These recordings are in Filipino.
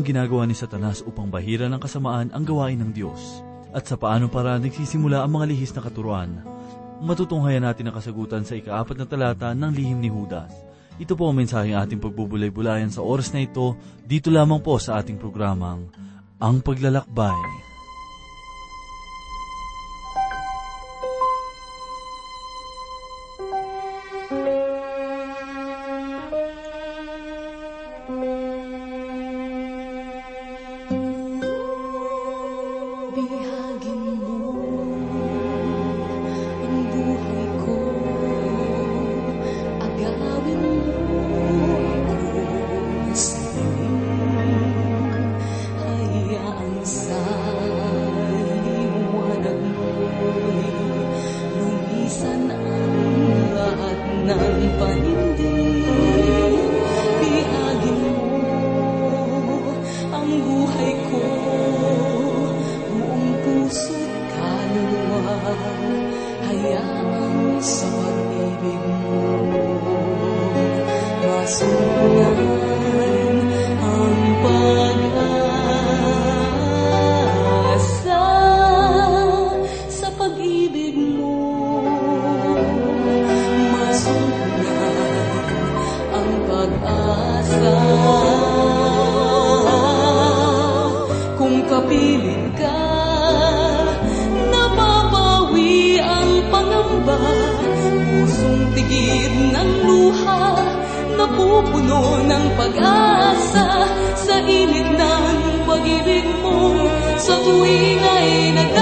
ang ginagawa ni Satanas upang bahira ng kasamaan ang gawain ng Diyos? At sa paano para nagsisimula ang mga lihis na katuruan? Matutunghayan natin ang kasagutan sa ikaapat na talata ng lihim ni Judas. Ito po ang mensaheng ating pagbubulay-bulayan sa oras na ito, dito lamang po sa ating programang, Ang Paglalakbay. Puno tuwing ay nadarama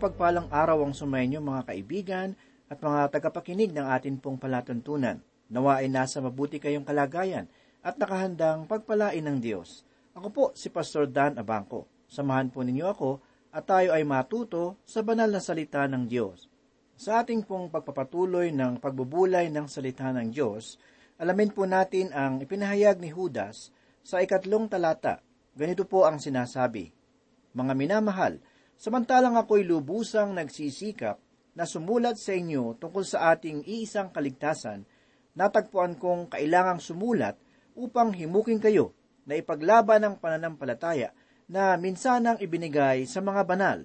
mapagpalang araw ang sumainyo mga kaibigan at mga tagapakinig ng atin pong palatuntunan. Nawa ay nasa mabuti kayong kalagayan at nakahandang pagpalain ng Diyos. Ako po si Pastor Dan Abangco. Samahan po ninyo ako at tayo ay matuto sa banal na salita ng Diyos. Sa ating pong pagpapatuloy ng pagbubulay ng salita ng Diyos, alamin po natin ang ipinahayag ni Judas sa ikatlong talata. Ganito po ang sinasabi, Mga minamahal, samantalang ako'y lubusang nagsisikap na sumulat sa inyo tungkol sa ating iisang kaligtasan, natagpuan kong kailangang sumulat upang himukin kayo na ipaglaban ang pananampalataya na minsanang ibinigay sa mga banal.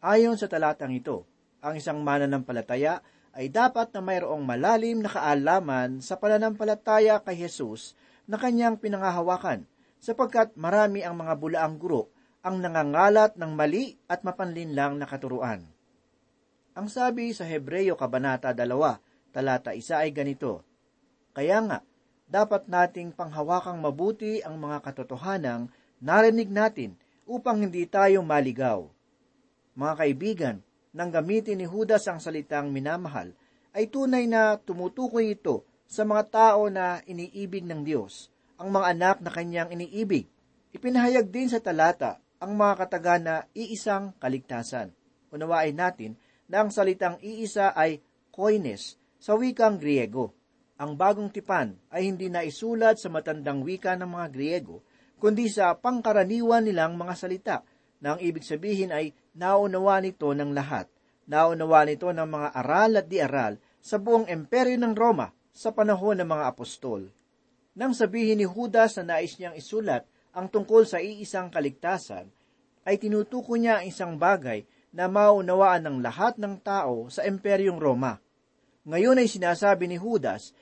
Ayon sa talatang ito, ang isang mananampalataya ay dapat na mayroong malalim na kaalaman sa pananampalataya kay Jesus na kanyang pinangahawakan, sapagkat marami ang mga bulaang guro ang nangangalat ng mali at mapanlinlang na katuruan. Ang sabi sa Hebreyo Kabanata 2, talata 1 ay ganito, Kaya nga, dapat nating panghawakang mabuti ang mga katotohanang narinig natin upang hindi tayo maligaw. Mga kaibigan, nang gamitin ni Judas ang salitang minamahal, ay tunay na tumutukoy ito sa mga tao na iniibig ng Diyos, ang mga anak na kanyang iniibig. Ipinahayag din sa talata ang mga kataga na iisang kaligtasan. Unawain natin na ang salitang iisa ay koines sa wikang Griego. Ang bagong tipan ay hindi na isulat sa matandang wika ng mga Griego, kundi sa pangkaraniwan nilang mga salita, na ang ibig sabihin ay naunawa nito ng lahat. Naunawa nito ng mga aral at di aral sa buong imperyo ng Roma sa panahon ng mga apostol. Nang sabihin ni Judas na nais niyang isulat ang tungkol sa iisang kaligtasan, ay tinutuko niya ang isang bagay na maunawaan ng lahat ng tao sa imperyong Roma. Ngayon ay sinasabi ni Judas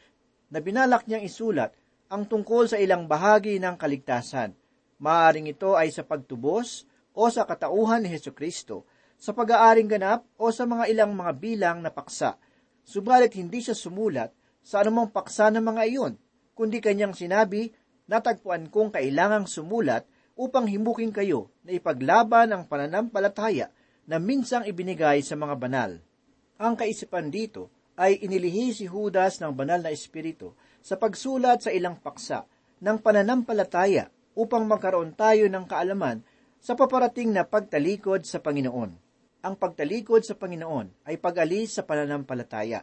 na binalak niyang isulat ang tungkol sa ilang bahagi ng kaligtasan. Maaring ito ay sa pagtubos o sa katauhan ni Heso Kristo, sa pag-aaring ganap o sa mga ilang mga bilang na paksa. Subalit hindi siya sumulat sa anumang paksa ng mga iyon, kundi kanyang sinabi, natagpuan kong kailangang sumulat upang himukin kayo na ipaglaban ang pananampalataya na minsang ibinigay sa mga banal. Ang kaisipan dito ay inilihi si Judas ng banal na espiritu sa pagsulat sa ilang paksa ng pananampalataya upang magkaroon tayo ng kaalaman sa paparating na pagtalikod sa Panginoon. Ang pagtalikod sa Panginoon ay pag-alis sa pananampalataya.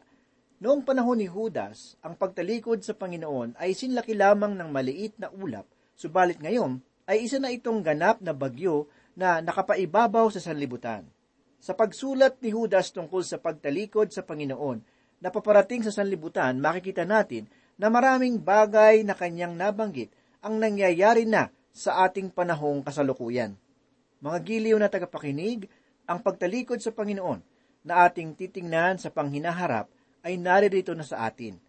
Noong panahon ni Judas, ang pagtalikod sa Panginoon ay sinlaki lamang ng maliit na ulap, subalit ngayon ay isa na itong ganap na bagyo na nakapaibabaw sa sanlibutan. Sa pagsulat ni Judas tungkol sa pagtalikod sa Panginoon na paparating sa sanlibutan, makikita natin na maraming bagay na kanyang nabanggit ang nangyayari na sa ating panahong kasalukuyan. Mga giliw na tagapakinig, ang pagtalikod sa Panginoon na ating titingnan sa panghinaharap ay naririto na sa atin.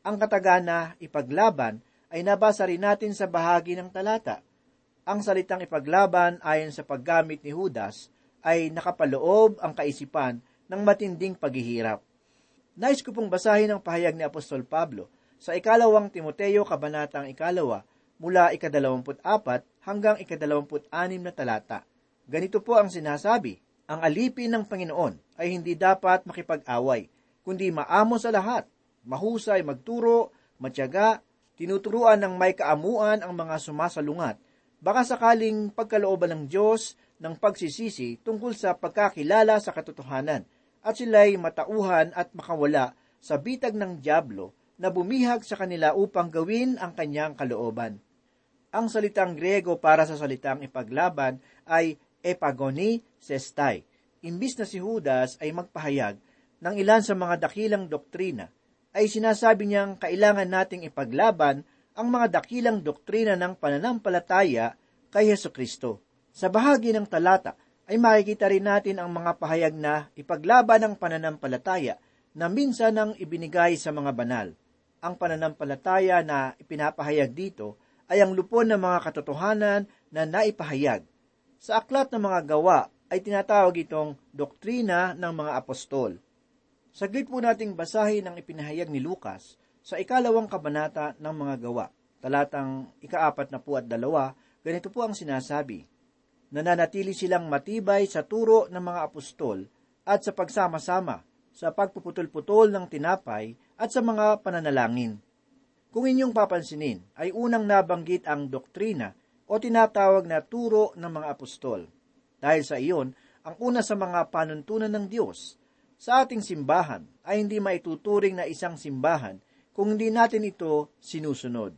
Ang katagana ipaglaban ay nabasa rin natin sa bahagi ng talata. Ang salitang ipaglaban ayon sa paggamit ni Judas ay nakapaloob ang kaisipan ng matinding paghihirap. Nais ko pong basahin ang pahayag ni Apostol Pablo sa ikalawang Timoteo kabanatang ikalawa mula ikadalawamput apat hanggang ikadalawamput anim na talata. Ganito po ang sinasabi, ang alipin ng Panginoon ay hindi dapat makipag-away, kundi maamo sa lahat, mahusay magturo, matyaga, tinuturuan ng may kaamuan ang mga sumasalungat, baka sakaling pagkalooban ng Diyos ng pagsisisi tungkol sa pagkakilala sa katotohanan – at sila'y matauhan at makawala sa bitag ng Diablo na bumihag sa kanila upang gawin ang kanyang kalooban. Ang salitang Grego para sa salitang ipaglaban ay epagoni sestai. Imbis na si Judas ay magpahayag ng ilan sa mga dakilang doktrina, ay sinasabi niyang kailangan nating ipaglaban ang mga dakilang doktrina ng pananampalataya kay Yeso Kristo. Sa bahagi ng talata, ay makikita rin natin ang mga pahayag na ipaglaban ng pananampalataya na minsan ang ibinigay sa mga banal. Ang pananampalataya na ipinapahayag dito ay ang lupon ng mga katotohanan na naipahayag. Sa aklat ng mga gawa ay tinatawag itong doktrina ng mga apostol. Saglit po nating basahin ang ipinahayag ni Lucas sa ikalawang kabanata ng mga gawa. Talatang ikaapat na po at dalawa, ganito po ang sinasabi nananatili silang matibay sa turo ng mga apostol at sa pagsama-sama, sa pagpuputol-putol ng tinapay at sa mga pananalangin. Kung inyong papansinin, ay unang nabanggit ang doktrina o tinatawag na turo ng mga apostol. Dahil sa iyon, ang una sa mga panuntunan ng Diyos sa ating simbahan ay hindi maituturing na isang simbahan kung hindi natin ito sinusunod.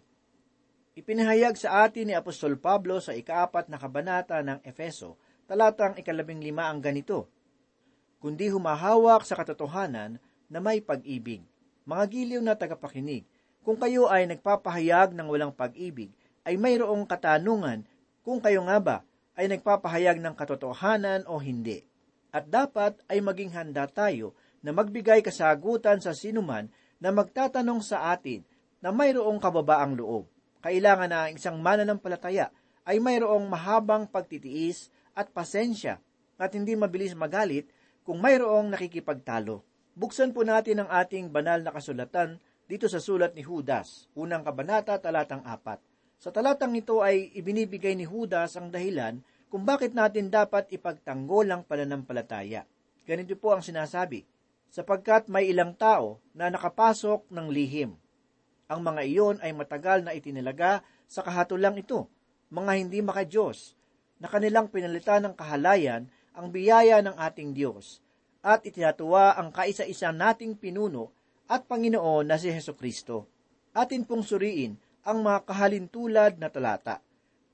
Ipinahayag sa atin ni Apostol Pablo sa ikaapat na kabanata ng Efeso, talatang ikalabing lima ang ganito, Kundi humahawak sa katotohanan na may pag-ibig. Mga giliw na tagapakinig, kung kayo ay nagpapahayag ng walang pag-ibig, ay mayroong katanungan kung kayo nga ba ay nagpapahayag ng katotohanan o hindi. At dapat ay maging handa tayo na magbigay kasagutan sa sinuman na magtatanong sa atin na mayroong kababaang loob kailangan na ang isang mananampalataya ay mayroong mahabang pagtitiis at pasensya at hindi mabilis magalit kung mayroong nakikipagtalo. Buksan po natin ang ating banal na kasulatan dito sa sulat ni Judas, unang kabanata, talatang apat. Sa talatang ito ay ibinibigay ni Judas ang dahilan kung bakit natin dapat ipagtanggol ang pananampalataya. Ganito po ang sinasabi, sapagkat may ilang tao na nakapasok ng lihim. Ang mga iyon ay matagal na itinalaga sa kahatulang ito, mga hindi makadiyos, na kanilang pinalitan ng kahalayan ang biyaya ng ating Diyos, at itinatuwa ang kaisa-isa nating pinuno at Panginoon na si Heso Kristo. Atin pong suriin ang mga kahalintulad na talata.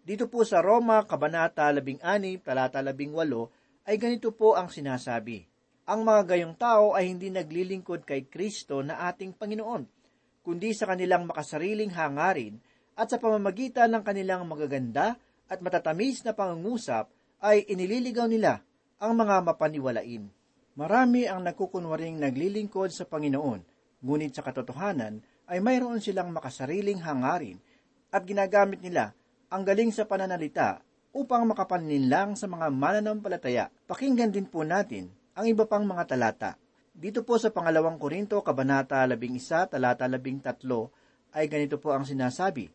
Dito po sa Roma, Kabanata 16, talata 18, ay ganito po ang sinasabi. Ang mga gayong tao ay hindi naglilingkod kay Kristo na ating Panginoon, kundi sa kanilang makasariling hangarin at sa pamamagitan ng kanilang magaganda at matatamis na pangungusap ay inililigaw nila ang mga mapaniwalain. Marami ang nagkukunwaring naglilingkod sa Panginoon, ngunit sa katotohanan ay mayroon silang makasariling hangarin at ginagamit nila ang galing sa pananalita upang makapanlinlang sa mga mananampalataya. Pakinggan din po natin ang iba pang mga talata. Dito po sa pangalawang Korinto, Kabanata 11, talata 13, ay ganito po ang sinasabi.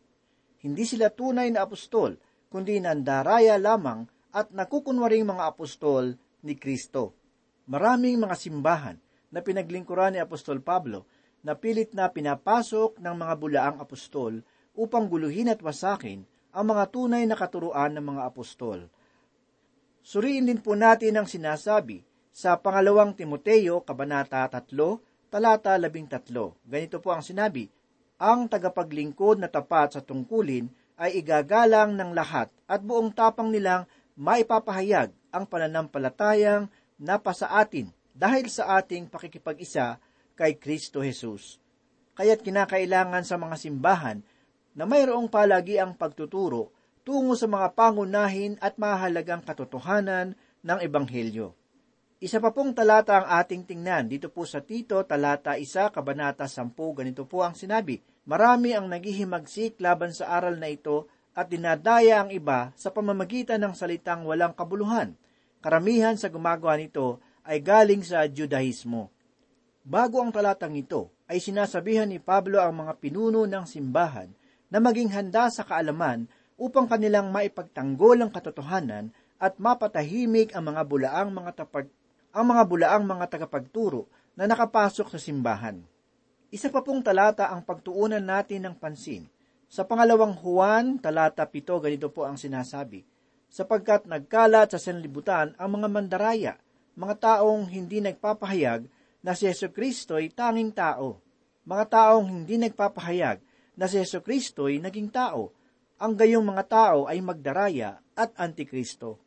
Hindi sila tunay na apostol, kundi nandaraya lamang at nakukunwaring mga apostol ni Kristo. Maraming mga simbahan na pinaglingkuran ni Apostol Pablo na pilit na pinapasok ng mga bulaang apostol upang guluhin at wasakin ang mga tunay na katuruan ng mga apostol. Suriin din po natin ang sinasabi sa pangalawang Timoteo, Kabanata 3, talata 13. Ganito po ang sinabi, Ang tagapaglingkod na tapat sa tungkulin ay igagalang ng lahat at buong tapang nilang maipapahayag ang pananampalatayang napasa atin dahil sa ating pakikipag-isa kay Kristo Jesus. Kaya't kinakailangan sa mga simbahan na mayroong palagi ang pagtuturo tungo sa mga pangunahin at mahalagang katotohanan ng Ebanghelyo. Isa pa pong talata ang ating tingnan dito po sa Tito, talata 1, kabanata 10, ganito po ang sinabi, Marami ang naghihimagsik laban sa aral na ito at dinadaya ang iba sa pamamagitan ng salitang walang kabuluhan. Karamihan sa gumagawa nito ay galing sa Judahismo. Bago ang talatang ito, ay sinasabihan ni Pablo ang mga pinuno ng simbahan na maging handa sa kaalaman upang kanilang maipagtanggol ang katotohanan at mapatahimik ang mga bulaang mga tapag, ang mga bulaang mga tagapagturo na nakapasok sa simbahan. Isa pa pong talata ang pagtuunan natin ng pansin. Sa pangalawang Juan, talata 7, ganito po ang sinasabi, sapagkat nagkalat sa sanlibutan ang mga mandaraya, mga taong hindi nagpapahayag na si Yeso Kristo ay tanging tao. Mga taong hindi nagpapahayag na si Yeso Kristo ay naging tao. Ang gayong mga tao ay magdaraya at antikristo.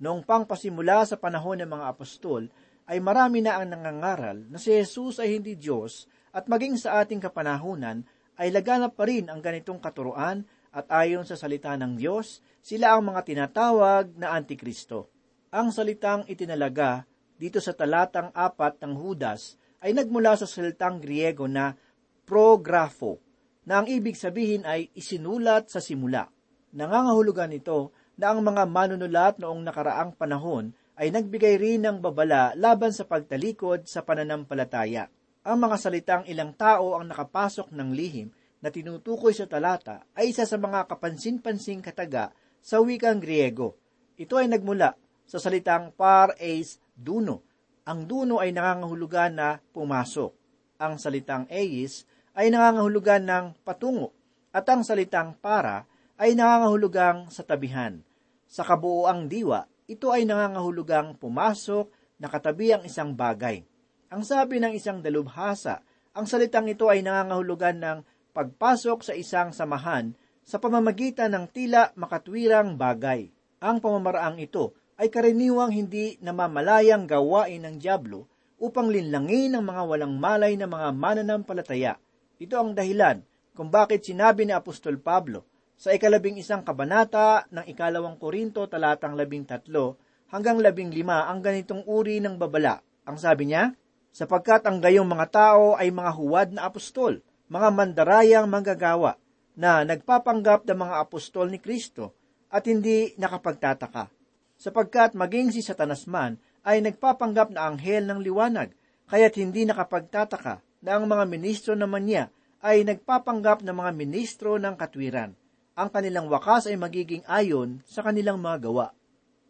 Noong pangpasimula sa panahon ng mga apostol, ay marami na ang nangangaral na si Jesus ay hindi Diyos at maging sa ating kapanahunan ay laganap pa rin ang ganitong katuruan at ayon sa salita ng Diyos, sila ang mga tinatawag na antikristo. Ang salitang itinalaga dito sa talatang apat ng Hudas ay nagmula sa salitang Griego na prografo, na ang ibig sabihin ay isinulat sa simula. Nangangahulugan ito na ang mga manunulat noong nakaraang panahon ay nagbigay rin ng babala laban sa pagtalikod sa pananampalataya. Ang mga salitang ilang tao ang nakapasok ng lihim na tinutukoy sa talata ay isa sa mga kapansin-pansing kataga sa wikang Griego. Ito ay nagmula sa salitang par eis duno. Ang duno ay nangangahulugan na pumasok. Ang salitang eis ay nangangahulugan ng patungo. At ang salitang para ay nangangahulugang sa tabihan. Sa kabuoang diwa, ito ay nangangahulugang pumasok na katabi ang isang bagay. Ang sabi ng isang dalubhasa, ang salitang ito ay nangangahulugan ng pagpasok sa isang samahan sa pamamagitan ng tila makatwirang bagay. Ang pamamaraang ito ay karaniwang hindi namamalayang gawain ng Diablo upang linlangin ang mga walang malay na mga mananampalataya. Ito ang dahilan kung bakit sinabi ni Apostol Pablo sa ikalabing isang kabanata ng ikalawang Korinto talatang labing tatlo hanggang labing lima ang ganitong uri ng babala. Ang sabi niya, sapagkat ang gayong mga tao ay mga huwad na apostol, mga mandarayang manggagawa, na nagpapanggap ng mga apostol ni Kristo at hindi nakapagtataka sapagkat maging si Satanas man ay nagpapanggap na anghel ng liwanag, kaya't hindi nakapagtataka na ang mga ministro naman niya ay nagpapanggap na mga ministro ng katwiran. Ang kanilang wakas ay magiging ayon sa kanilang mga gawa.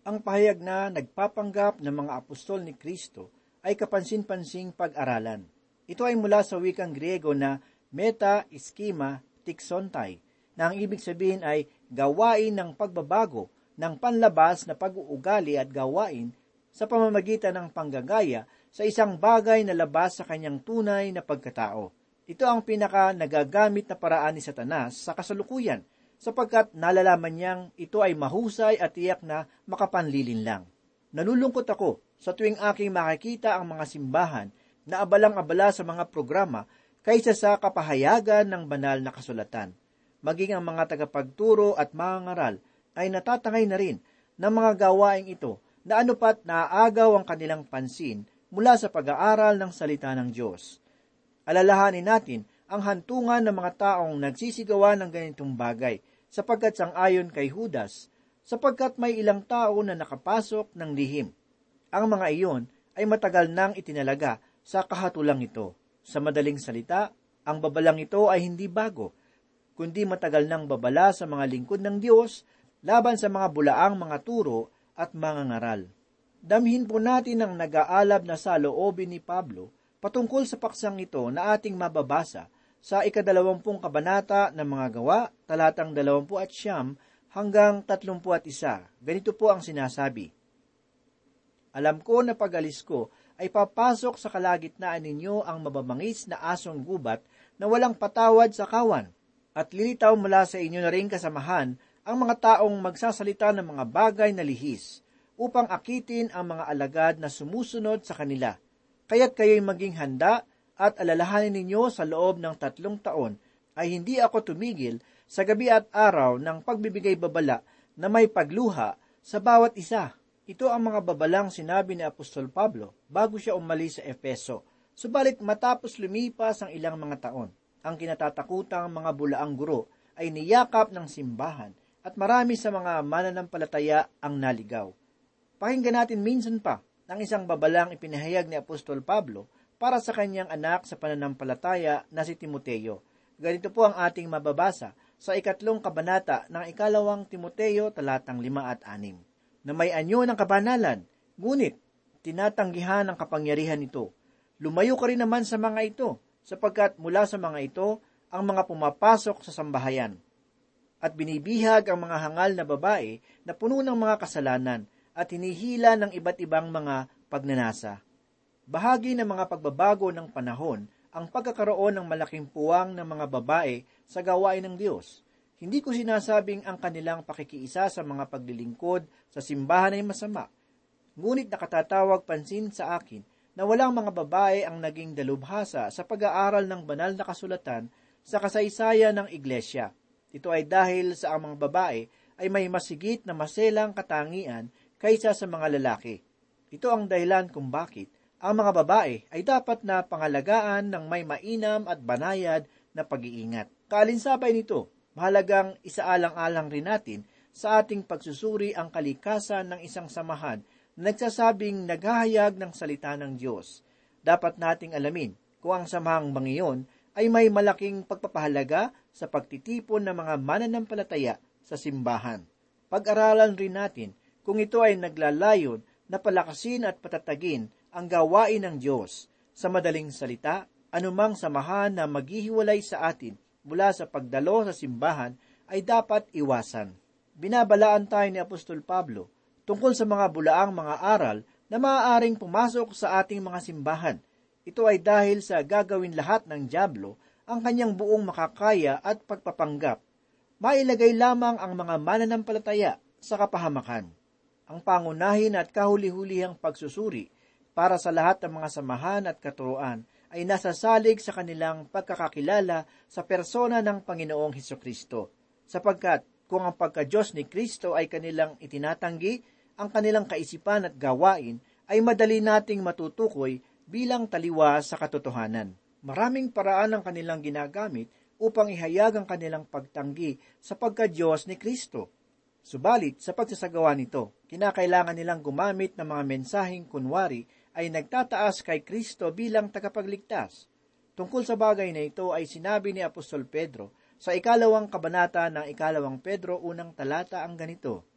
ang pahayag na nagpapanggap ng mga apostol ni Kristo ay kapansin-pansing pag-aralan. Ito ay mula sa wikang Griego na meta iskema tixontay, na ang ibig sabihin ay gawain ng pagbabago ng panlabas na pag-uugali at gawain sa pamamagitan ng panggagaya sa isang bagay na labas sa kanyang tunay na pagkatao. Ito ang pinaka nagagamit na paraan ni Satanas sa kasalukuyan sapagkat nalalaman niyang ito ay mahusay at tiyak na makapanlilin lang. Nalulungkot ako sa tuwing aking makikita ang mga simbahan na abalang-abala sa mga programa kaysa sa kapahayagan ng banal na kasulatan. Maging ang mga tagapagturo at mga ngaral ay natatangay na rin ng mga gawaing ito na anupat naaagaw ang kanilang pansin mula sa pag-aaral ng salita ng Diyos. Alalahanin natin ang hantungan ng mga taong nagsisigawa ng ganitong bagay sapagkat sang-ayon kay Judas, sapagkat may ilang tao na nakapasok ng lihim. Ang mga iyon ay matagal nang itinalaga sa kahatulang ito. Sa madaling salita, ang babalang ito ay hindi bago, kundi matagal nang babala sa mga lingkod ng Diyos laban sa mga bulaang mga turo at mga ngaral. Damhin po natin ang nag-aalab na saloobin ni Pablo patungkol sa paksang ito na ating mababasa sa ikadalawampung kabanata ng mga gawa, talatang dalawampu at siyam hanggang tatlumpu at isa. Ganito po ang sinasabi. Alam ko na pag-alis ko ay papasok sa kalagitnaan ninyo ang mababangis na asong gubat na walang patawad sa kawan, at lilitaw mula sa inyo na rin kasamahan ang mga taong magsasalita ng mga bagay na lihis, upang akitin ang mga alagad na sumusunod sa kanila. Kaya't kayo'y maging handa at alalahanin ninyo sa loob ng tatlong taon ay hindi ako tumigil sa gabi at araw ng pagbibigay babala na may pagluha sa bawat isa. Ito ang mga babalang sinabi ni Apostol Pablo bago siya umalis sa Efeso. Subalit matapos lumipas ang ilang mga taon, ang kinatatakutang mga bulaang guro ay niyakap ng simbahan at marami sa mga mananampalataya ang naligaw. Pakinggan natin minsan pa ng isang babalang ipinahayag ni Apostol Pablo para sa kanyang anak sa pananampalataya na si Timoteo. Ganito po ang ating mababasa sa ikatlong kabanata ng ikalawang Timoteo talatang lima at anim. Na may anyo ng kabanalan, ngunit tinatanggihan ng kapangyarihan nito. Lumayo ka rin naman sa mga ito, sapagkat mula sa mga ito ang mga pumapasok sa sambahayan. At binibihag ang mga hangal na babae na puno ng mga kasalanan at hinihila ng iba't ibang mga pagnanasa. Bahagi ng mga pagbabago ng panahon ang pagkakaroon ng malaking puwang ng mga babae sa gawain ng Diyos. Hindi ko sinasabing ang kanilang pakikiisa sa mga paglilingkod sa simbahan ay masama. Ngunit nakatatawag pansin sa akin na walang mga babae ang naging dalubhasa sa pag-aaral ng banal na kasulatan sa kasaysayan ng iglesia. Ito ay dahil sa ang mga babae ay may masigit na maselang katangian kaysa sa mga lalaki. Ito ang dahilan kung bakit ang mga babae ay dapat na pangalagaan ng may mainam at banayad na pag-iingat. Kaalinsabay nito, mahalagang isaalang-alang rin natin sa ating pagsusuri ang kalikasan ng isang samahan na nagsasabing naghahayag ng salita ng Diyos. Dapat nating alamin kung ang samahang bangiyon ay may malaking pagpapahalaga sa pagtitipon ng mga mananampalataya sa simbahan. Pag-aralan rin natin kung ito ay naglalayon na palakasin at patatagin ang gawain ng Diyos. Sa madaling salita, anumang samahan na maghihiwalay sa atin mula sa pagdalo sa simbahan ay dapat iwasan. Binabalaan tayo ni Apostol Pablo tungkol sa mga bulaang mga aral na maaaring pumasok sa ating mga simbahan. Ito ay dahil sa gagawin lahat ng Diablo ang kanyang buong makakaya at pagpapanggap. Mailagay lamang ang mga mananampalataya sa kapahamakan. Ang pangunahin at kahuli-hulihang pagsusuri para sa lahat ng mga samahan at katuruan ay nasasalig sa kanilang pagkakakilala sa persona ng Panginoong Heso Kristo. Sapagkat kung ang pagka-Diyos ni Kristo ay kanilang itinatanggi, ang kanilang kaisipan at gawain ay madali nating matutukoy bilang taliwa sa katotohanan. Maraming paraan ang kanilang ginagamit upang ihayag ang kanilang pagtanggi sa pagka-Diyos ni Kristo. Subalit, sa pagsasagawa nito, kinakailangan nilang gumamit ng mga mensaheng kunwari ay nagtataas kay Kristo bilang tagapagligtas. Tungkol sa bagay na ito ay sinabi ni Apostol Pedro sa ikalawang kabanata ng ikalawang Pedro unang talata ang ganito,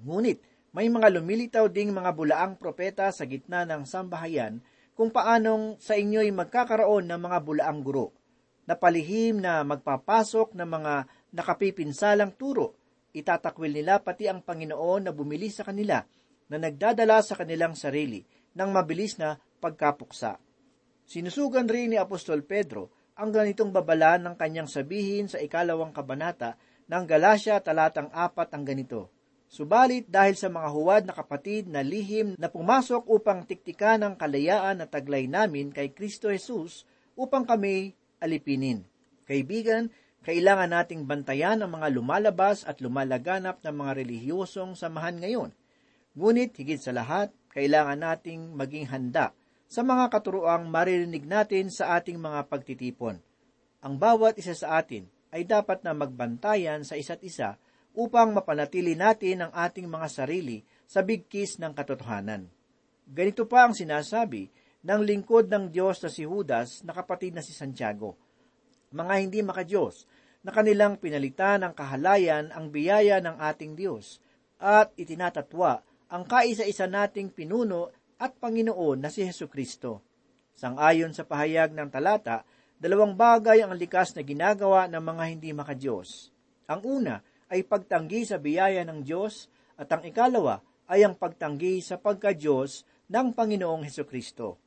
Ngunit May mga lumilitaw ding mga bulaang propeta sa gitna ng sambahayan kung paanong sa inyo'y magkakaroon ng mga bulaang guro na palihim na magpapasok ng mga nakapipinsalang turo. Itatakwil nila pati ang Panginoon na bumili sa kanila na nagdadala sa kanilang sarili ng mabilis na pagkapuksa. Sinusugan rin ni Apostol Pedro ang ganitong babala ng kanyang sabihin sa ikalawang kabanata ng Galasya talatang apat ang ganito. Subalit dahil sa mga huwad na kapatid na lihim na pumasok upang tiktikan ang kalayaan na taglay namin kay Kristo Jesus upang kami alipinin. Kaibigan, kailangan nating bantayan ang mga lumalabas at lumalaganap ng mga relihiyosong samahan ngayon. Ngunit higit sa lahat, kailangan nating maging handa sa mga katuroang maririnig natin sa ating mga pagtitipon. Ang bawat isa sa atin ay dapat na magbantayan sa isa't isa upang mapanatili natin ang ating mga sarili sa bigkis ng katotohanan. Ganito pa ang sinasabi ng lingkod ng Diyos na si Judas na kapatid na si Santiago. Mga hindi makadiyos, na kanilang pinalitan ng kahalayan ang biyaya ng ating Diyos at itinatatwa ang kaisa-isa nating pinuno at Panginoon na si Heso Kristo. Sangayon sa pahayag ng talata, dalawang bagay ang likas na ginagawa ng mga hindi makadiyos. Ang una ay pagtanggi sa biyaya ng Diyos at ang ikalawa ay ang pagtanggi sa pagka-Diyos ng Panginoong Heso Kristo.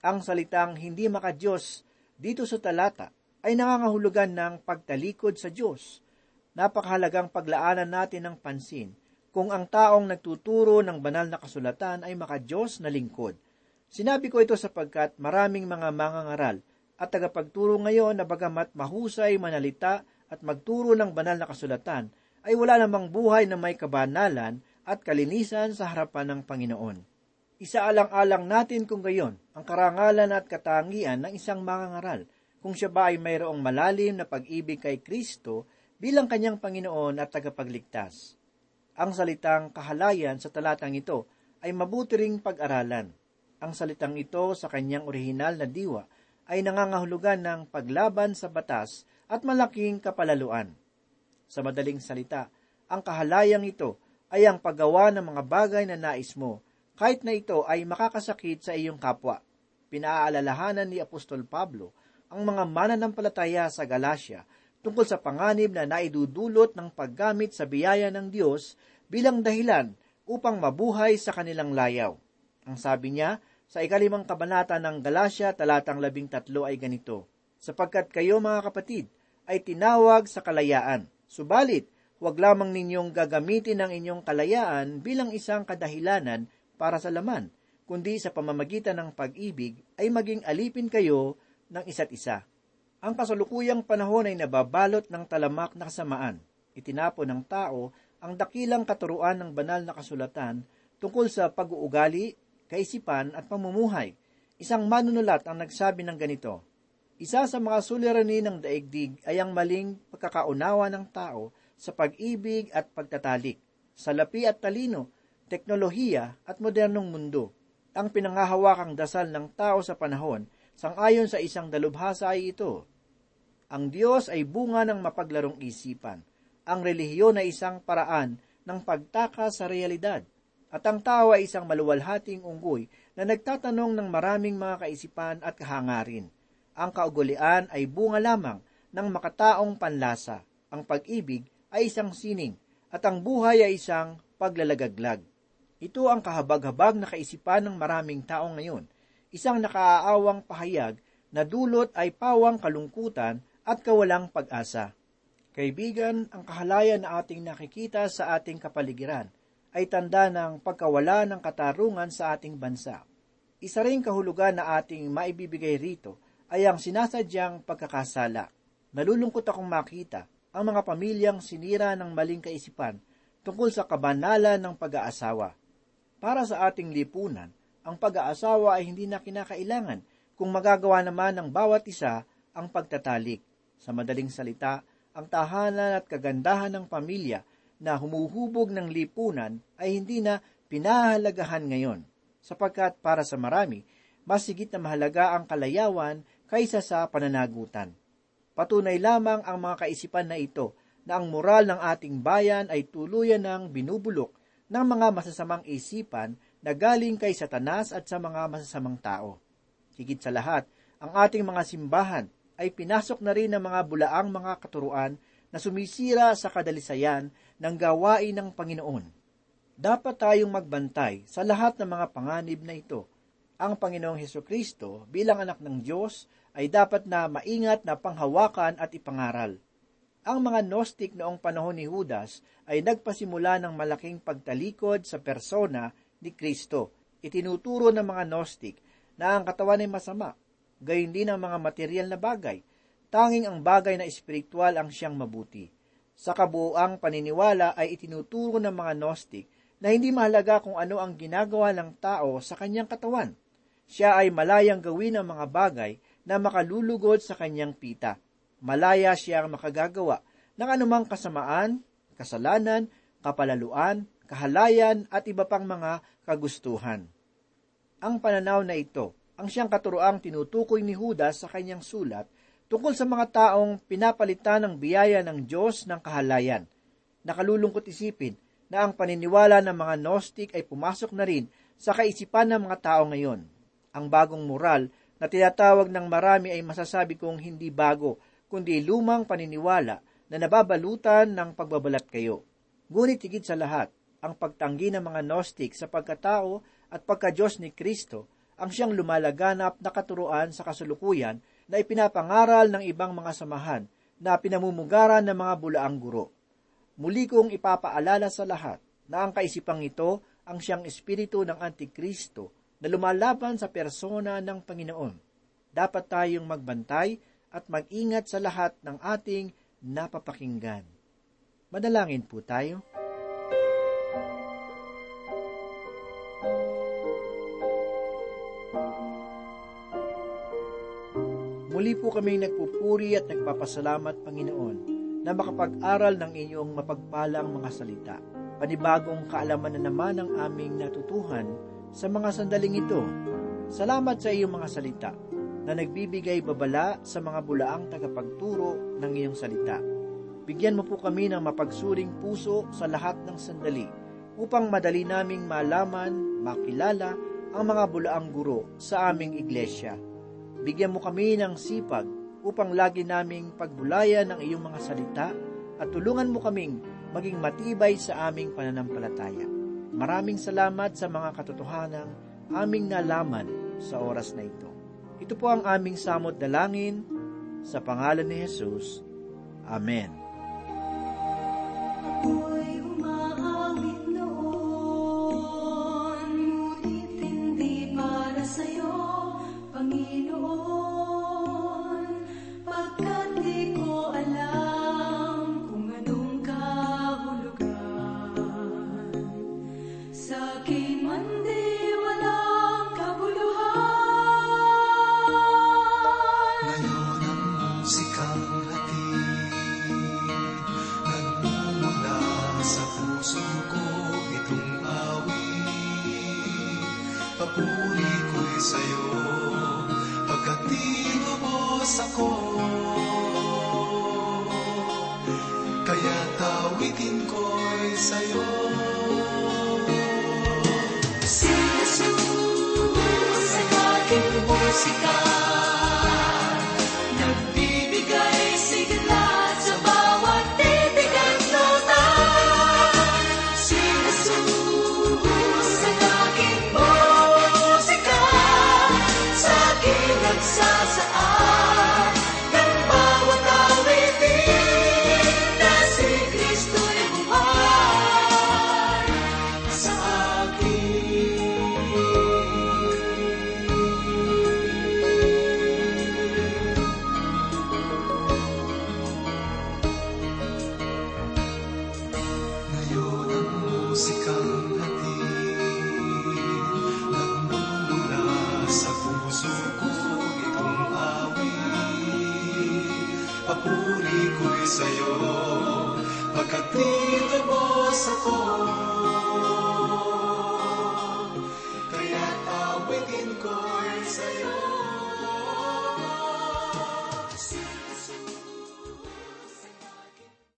Ang salitang hindi makadiyos dito sa talata ay nangangahulugan ng pagtalikod sa Diyos. Napakahalagang paglaanan natin ng pansin kung ang taong nagtuturo ng banal na kasulatan ay makadiyos na lingkod. Sinabi ko ito sapagkat maraming mga mangangaral at tagapagturo ngayon na bagamat mahusay manalita at magturo ng banal na kasulatan, ay wala namang buhay na may kabanalan at kalinisan sa harapan ng Panginoon. Isaalang-alang natin kung gayon ang karangalan at katangian ng isang mangangaral kung siya ba ay mayroong malalim na pag-ibig kay Kristo bilang kanyang Panginoon at tagapagligtas. Ang salitang kahalayan sa talatang ito ay mabuti ring pag-aralan. Ang salitang ito sa kanyang orihinal na diwa ay nangangahulugan ng paglaban sa batas at malaking kapalaluan. Sa madaling salita, ang kahalayang ito ay ang paggawa ng mga bagay na nais mo, kahit na ito ay makakasakit sa iyong kapwa. Pinaalalahanan ni Apostol Pablo ang mga mananampalataya sa Galacia tungkol sa panganib na naidudulot ng paggamit sa biyaya ng Diyos bilang dahilan upang mabuhay sa kanilang layaw. Ang sabi niya sa ikalimang kabanata ng Galacia talatang labing tatlo ay ganito, Sapagkat kayo mga kapatid ay tinawag sa kalayaan, subalit huwag lamang ninyong gagamitin ang inyong kalayaan bilang isang kadahilanan para sa laman, kundi sa pamamagitan ng pag-ibig ay maging alipin kayo ng isa't isa. Ang kasalukuyang panahon ay nababalot ng talamak na kasamaan. Itinapon ng tao ang dakilang katuruan ng banal na kasulatan tungkol sa pag-uugali, kaisipan at pamumuhay. Isang manunulat ang nagsabi ng ganito, Isa sa mga suliranin ng daigdig ay ang maling pagkakaunawa ng tao sa pag-ibig at pagtatalik, sa lapi at talino, teknolohiya at modernong mundo. Ang pinangahawakang dasal ng tao sa panahon Sangayon sa isang dalubhasa ay ito, ang Diyos ay bunga ng mapaglarong isipan. Ang relihiyon ay isang paraan ng pagtaka sa realidad. At ang tao ay isang maluwalhating unggoy na nagtatanong ng maraming mga kaisipan at kahangarin. Ang kaugulian ay bunga lamang ng makataong panlasa. Ang pag-ibig ay isang sining at ang buhay ay isang paglalagaglag. Ito ang kahabag-habag na kaisipan ng maraming tao ngayon – isang nakaaawang pahayag na dulot ay pawang kalungkutan at kawalang pag-asa. Kaibigan, ang kahalayan na ating nakikita sa ating kapaligiran ay tanda ng pagkawala ng katarungan sa ating bansa. Isa ring kahulugan na ating maibibigay rito ay ang sinasadyang pagkakasala. Nalulungkot akong makita ang mga pamilyang sinira ng maling kaisipan tungkol sa kabanalan ng pag-aasawa. Para sa ating lipunan, ang pag-aasawa ay hindi na kinakailangan kung magagawa naman ng bawat isa ang pagtatalik. Sa madaling salita, ang tahanan at kagandahan ng pamilya na humuhubog ng lipunan ay hindi na pinahalagahan ngayon, sapagkat para sa marami, mas higit na mahalaga ang kalayawan kaysa sa pananagutan. Patunay lamang ang mga kaisipan na ito na ang moral ng ating bayan ay tuluyan ng binubulok ng mga masasamang isipan na galing kay Satanas at sa mga masasamang tao. Higit sa lahat, ang ating mga simbahan ay pinasok na rin ng mga bulaang mga katuruan na sumisira sa kadalisayan ng gawain ng Panginoon. Dapat tayong magbantay sa lahat ng mga panganib na ito. Ang Panginoong Heso Kristo bilang anak ng Diyos ay dapat na maingat na panghawakan at ipangaral. Ang mga Gnostic noong panahon ni Judas ay nagpasimula ng malaking pagtalikod sa persona ni Kristo. Itinuturo ng mga Gnostic na ang katawan ay masama, gayon din ang mga material na bagay. Tanging ang bagay na espiritual ang siyang mabuti. Sa kabuoang paniniwala ay itinuturo ng mga Gnostic na hindi mahalaga kung ano ang ginagawa ng tao sa kanyang katawan. Siya ay malayang gawin ang mga bagay na makalulugod sa kanyang pita. Malaya siyang makagagawa ng anumang kasamaan, kasalanan, kapalaluan, kahalayan at iba pang mga kagustuhan. Ang pananaw na ito ang siyang katuroang tinutukoy ni Judas sa kanyang sulat tungkol sa mga taong pinapalitan ng biyaya ng Diyos ng kahalayan. Nakalulungkot isipin na ang paniniwala ng mga Gnostic ay pumasok na rin sa kaisipan ng mga tao ngayon. Ang bagong moral na tinatawag ng marami ay masasabi kong hindi bago, kundi lumang paniniwala na nababalutan ng pagbabalat kayo. Ngunit higit sa lahat, ang pagtanggi ng mga Gnostic sa pagkatao at pagka-Diyos ni Kristo ang siyang lumalaganap na katuruan sa kasulukuyan na ipinapangaral ng ibang mga samahan na pinamumugaran ng mga bulaang guro. Muli kong ipapaalala sa lahat na ang kaisipang ito ang siyang espiritu ng Antikristo na lumalaban sa persona ng Panginoon. Dapat tayong magbantay at mag-ingat sa lahat ng ating napapakinggan. Madalangin po tayo. Muli po kami nagpupuri at nagpapasalamat, Panginoon, na makapag-aral ng inyong mapagpalang mga salita. Panibagong kaalaman na naman ang aming natutuhan sa mga sandaling ito. Salamat sa iyong mga salita na nagbibigay babala sa mga bulaang tagapagturo ng iyong salita. Bigyan mo po kami ng mapagsuring puso sa lahat ng sandali upang madali naming malaman, makilala ang mga bulaang guro sa aming iglesia. Bigyan mo kami ng sipag upang lagi naming pagbulayan ang iyong mga salita at tulungan mo kaming maging matibay sa aming pananampalataya. Maraming salamat sa mga katotohanang aming nalaman sa oras na ito. Ito po ang aming samot dalangin sa pangalan ni Jesus. Amen. Noon, para sa'yo, Panginoon.